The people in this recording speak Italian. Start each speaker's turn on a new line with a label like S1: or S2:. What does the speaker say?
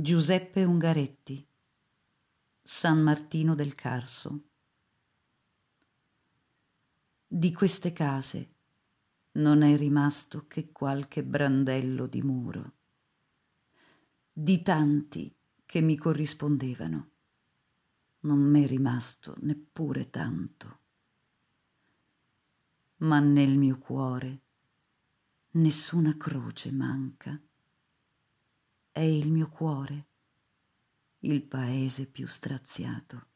S1: Giuseppe Ungaretti San Martino del Carso Di queste case non è rimasto che qualche brandello di muro. Di tanti che mi corrispondevano non m'è rimasto neppure tanto. Ma nel mio cuore nessuna croce manca è il mio cuore, il paese più straziato.